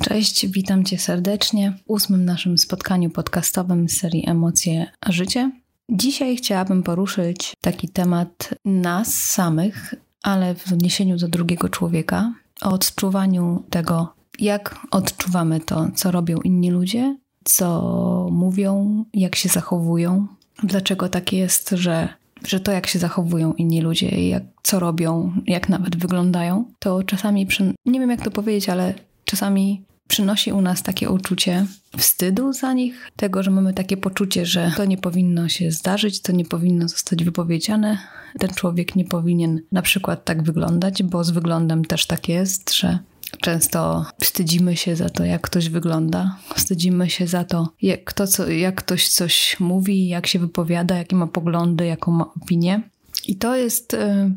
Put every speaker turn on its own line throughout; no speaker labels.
Cześć, witam Cię serdecznie w ósmym naszym spotkaniu podcastowym z serii Emocje a Życie. Dzisiaj chciałabym poruszyć taki temat nas samych, ale w odniesieniu do drugiego człowieka, o odczuwaniu tego, jak odczuwamy to, co robią inni ludzie, co mówią, jak się zachowują, dlaczego tak jest, że, że to, jak się zachowują inni ludzie, jak, co robią, jak nawet wyglądają, to czasami, przy, nie wiem jak to powiedzieć, ale czasami przynosi u nas takie uczucie wstydu za nich, tego, że mamy takie poczucie, że to nie powinno się zdarzyć, to nie powinno zostać wypowiedziane. Ten człowiek nie powinien na przykład tak wyglądać, bo z wyglądem też tak jest, że Często wstydzimy się za to, jak ktoś wygląda, wstydzimy się za to, jak, co, jak ktoś coś mówi, jak się wypowiada, jakie ma poglądy, jaką ma opinię. I to jest y,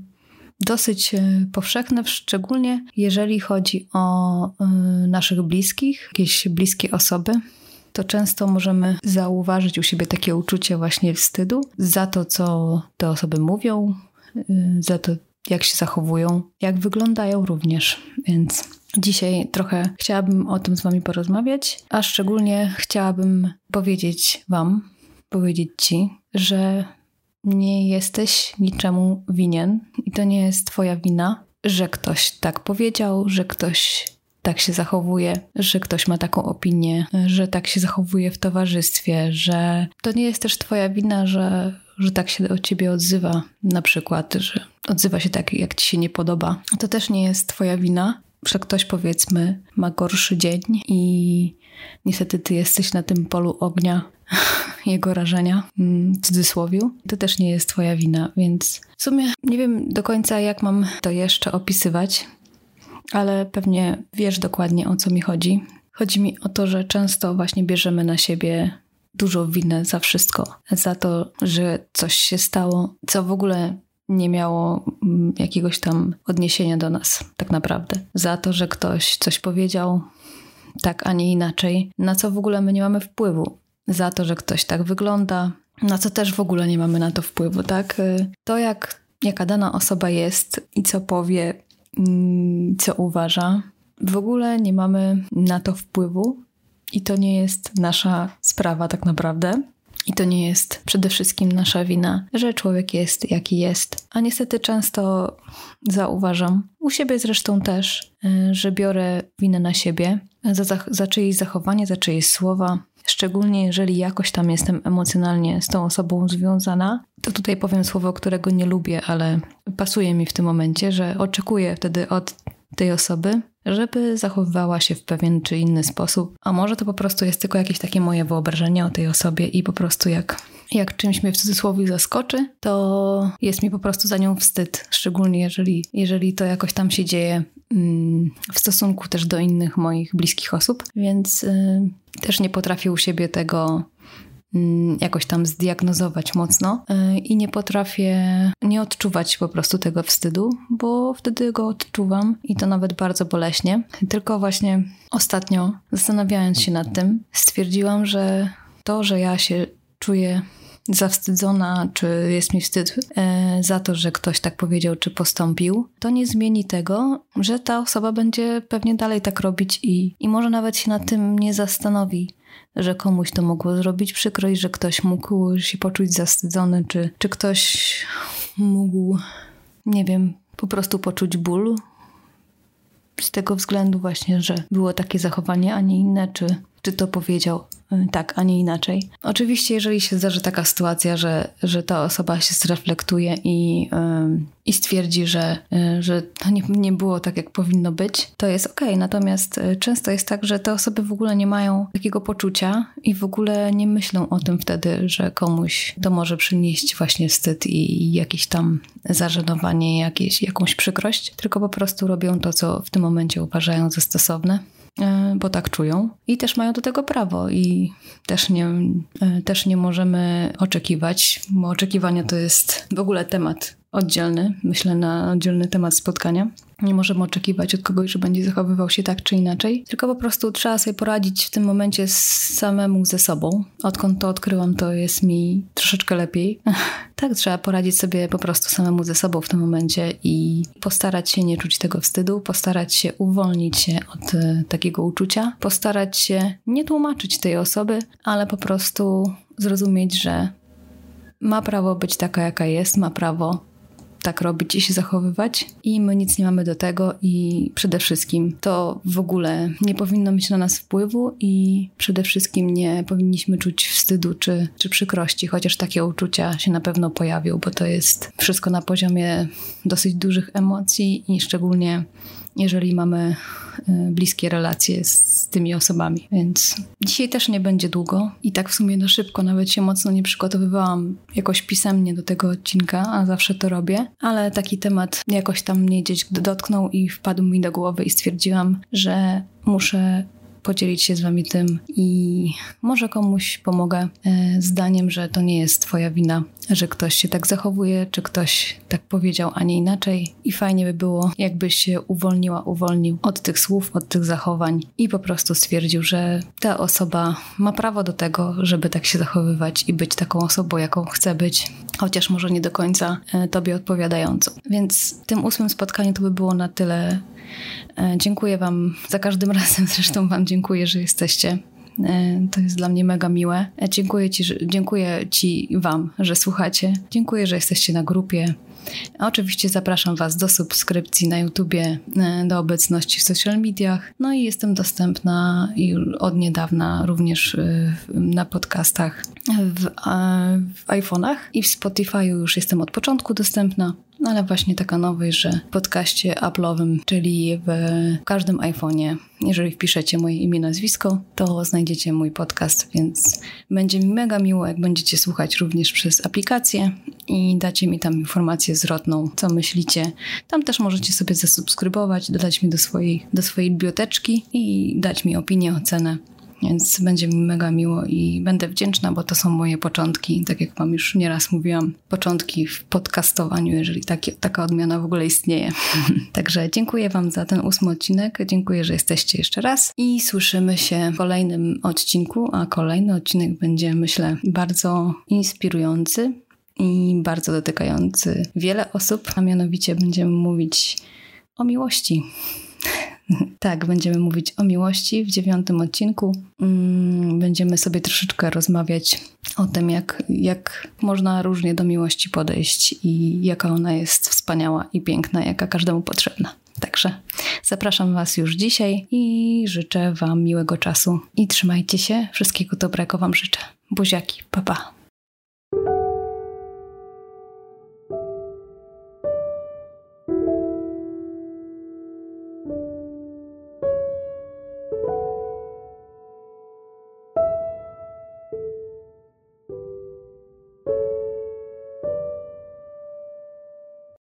dosyć y, powszechne, szczególnie jeżeli chodzi o y, naszych bliskich, jakieś bliskie osoby. To często możemy zauważyć u siebie takie uczucie właśnie wstydu za to, co te osoby mówią, za to, jak się zachowują, jak wyglądają również. Więc dzisiaj trochę chciałabym o tym z Wami porozmawiać, a szczególnie chciałabym powiedzieć Wam, powiedzieć Ci, że nie jesteś niczemu winien i to nie jest Twoja wina, że ktoś tak powiedział, że ktoś tak się zachowuje, że ktoś ma taką opinię, że tak się zachowuje w towarzystwie, że to nie jest też Twoja wina, że że tak się o ciebie odzywa, na przykład, że odzywa się tak, jak ci się nie podoba. To też nie jest twoja wina, że ktoś powiedzmy ma gorszy dzień i niestety ty jesteś na tym polu ognia jego rażenia, mm, w cudzysłowie. To też nie jest twoja wina, więc w sumie nie wiem do końca, jak mam to jeszcze opisywać, ale pewnie wiesz dokładnie o co mi chodzi. Chodzi mi o to, że często właśnie bierzemy na siebie dużo winę za wszystko. Za to, że coś się stało, co w ogóle nie miało mm, jakiegoś tam odniesienia do nas, tak naprawdę. Za to, że ktoś coś powiedział tak, a nie inaczej, na co w ogóle my nie mamy wpływu. Za to, że ktoś tak wygląda, na co też w ogóle nie mamy na to wpływu, tak? To, jak, jaka dana osoba jest i co powie, mm, co uważa, w ogóle nie mamy na to wpływu, i to nie jest nasza sprawa tak naprawdę. I to nie jest przede wszystkim nasza wina, że człowiek jest jaki jest. A niestety często zauważam, u siebie zresztą też, y, że biorę winę na siebie za, za czyjeś zachowanie, za czyjeś słowa. Szczególnie jeżeli jakoś tam jestem emocjonalnie z tą osobą związana, to tutaj powiem słowo, którego nie lubię, ale pasuje mi w tym momencie, że oczekuję wtedy od tej osoby, żeby zachowywała się w pewien czy inny sposób. A może to po prostu jest tylko jakieś takie moje wyobrażenie o tej osobie i po prostu jak, jak czymś mnie w cudzysłowie zaskoczy, to jest mi po prostu za nią wstyd. Szczególnie jeżeli, jeżeli to jakoś tam się dzieje mm, w stosunku też do innych moich bliskich osób, więc y, też nie potrafię u siebie tego jakoś tam zdiagnozować mocno y, i nie potrafię nie odczuwać po prostu tego wstydu, bo wtedy go odczuwam i to nawet bardzo boleśnie. Tylko właśnie ostatnio, zastanawiając się nad tym, stwierdziłam, że to, że ja się czuję zawstydzona, czy jest mi wstyd e, za to, że ktoś tak powiedział, czy postąpił, to nie zmieni tego, że ta osoba będzie pewnie dalej tak robić i, i może nawet się nad tym nie zastanowi że komuś to mogło zrobić. Przykrość, że ktoś mógł się poczuć zawstydzony, czy, czy ktoś mógł, nie wiem, po prostu poczuć ból z tego względu właśnie, że było takie zachowanie, a nie inne, czy, czy to powiedział tak, a nie inaczej. Oczywiście, jeżeli się zdarzy taka sytuacja, że, że ta osoba się zreflektuje i, yy, i stwierdzi, że, yy, że to nie, nie było tak, jak powinno być, to jest. Okay. Natomiast yy, często jest tak, że te osoby w ogóle nie mają takiego poczucia i w ogóle nie myślą o tym wtedy, że komuś to może przynieść właśnie wstyd i, i jakieś tam zażenowanie, jakieś, jakąś przykrość, tylko po prostu robią to, co w tym momencie uważają za stosowne. E, bo tak czują i też mają do tego prawo i też nie, e, też nie możemy oczekiwać, bo oczekiwania to jest w ogóle temat oddzielny, myślę na oddzielny temat spotkania. Nie możemy oczekiwać od kogoś, że będzie zachowywał się tak czy inaczej, tylko po prostu trzeba sobie poradzić w tym momencie samemu ze sobą. Odkąd to odkryłam, to jest mi troszeczkę lepiej. tak, trzeba poradzić sobie po prostu samemu ze sobą w tym momencie i postarać się nie czuć tego wstydu, postarać się uwolnić się od e, takiego uczucia, postarać się nie tłumaczyć tej osoby, ale po prostu zrozumieć, że ma prawo być taka, jaka jest, ma prawo tak robić i się zachowywać. I my nic nie mamy do tego i przede wszystkim to w ogóle nie powinno mieć na nas wpływu i przede wszystkim nie powinniśmy czuć wstydu czy, czy przykrości, chociaż takie uczucia się na pewno pojawią, bo to jest wszystko na poziomie dosyć dużych emocji i szczególnie jeżeli mamy e, bliskie relacje z tymi osobami. Więc dzisiaj też nie będzie długo i tak w sumie na szybko, nawet się mocno nie przygotowywałam jakoś pisemnie do tego odcinka, a zawsze to robię, ale taki temat jakoś tam mnie gdzieś dotknął i wpadł mi do głowy i stwierdziłam, że muszę podzielić się z Wami tym i może komuś pomogę e, zdaniem, że to nie jest Twoja wina, że ktoś się tak zachowuje, czy ktoś tak powiedział, a nie inaczej. I fajnie by było, jakbyś się uwolniła, uwolnił od tych słów, od tych zachowań i po prostu stwierdził, że ta osoba ma prawo do tego, żeby tak się zachowywać i być taką osobą, jaką chce być, chociaż może nie do końca e, Tobie odpowiadającą. Więc w tym ósmym spotkaniu to by było na tyle E, dziękuję Wam za każdym razem, zresztą Wam dziękuję, że jesteście. E, to jest dla mnie mega miłe. E, dziękuję Ci, dziękuję ci Wam, że słuchacie. Dziękuję, że jesteście na grupie. Oczywiście zapraszam Was do subskrypcji na YouTubie, do obecności w social mediach. No i jestem dostępna od niedawna również na podcastach w, w iPhone'ach i w Spotify'u już jestem od początku dostępna. No ale właśnie taka nowość, że w podcaście Apple'owym, czyli w każdym iPhone'ie, jeżeli wpiszecie moje imię, nazwisko, to znajdziecie mój podcast, więc będzie mi mega miło, jak będziecie słuchać również przez aplikację i dacie mi tam informację zwrotną, co myślicie. Tam też możecie sobie zasubskrybować, dodać mi do swojej, do swojej biblioteczki i dać mi opinię, ocenę. Więc będzie mi mega miło i będę wdzięczna, bo to są moje początki, tak jak Wam już nieraz mówiłam, początki w podcastowaniu, jeżeli taki, taka odmiana w ogóle istnieje. Także dziękuję Wam za ten ósmy odcinek, dziękuję, że jesteście jeszcze raz i słyszymy się w kolejnym odcinku, a kolejny odcinek będzie, myślę, bardzo inspirujący i bardzo dotykający wiele osób, a mianowicie będziemy mówić o miłości. Tak, będziemy mówić o miłości w dziewiątym odcinku. Mm, będziemy sobie troszeczkę rozmawiać o tym, jak, jak można różnie do miłości podejść i jaka ona jest wspaniała i piękna, jaka każdemu potrzebna. Także zapraszam Was już dzisiaj i życzę Wam miłego czasu i trzymajcie się. Wszystkiego dobrego Wam życzę. Buziaki, papa. Pa.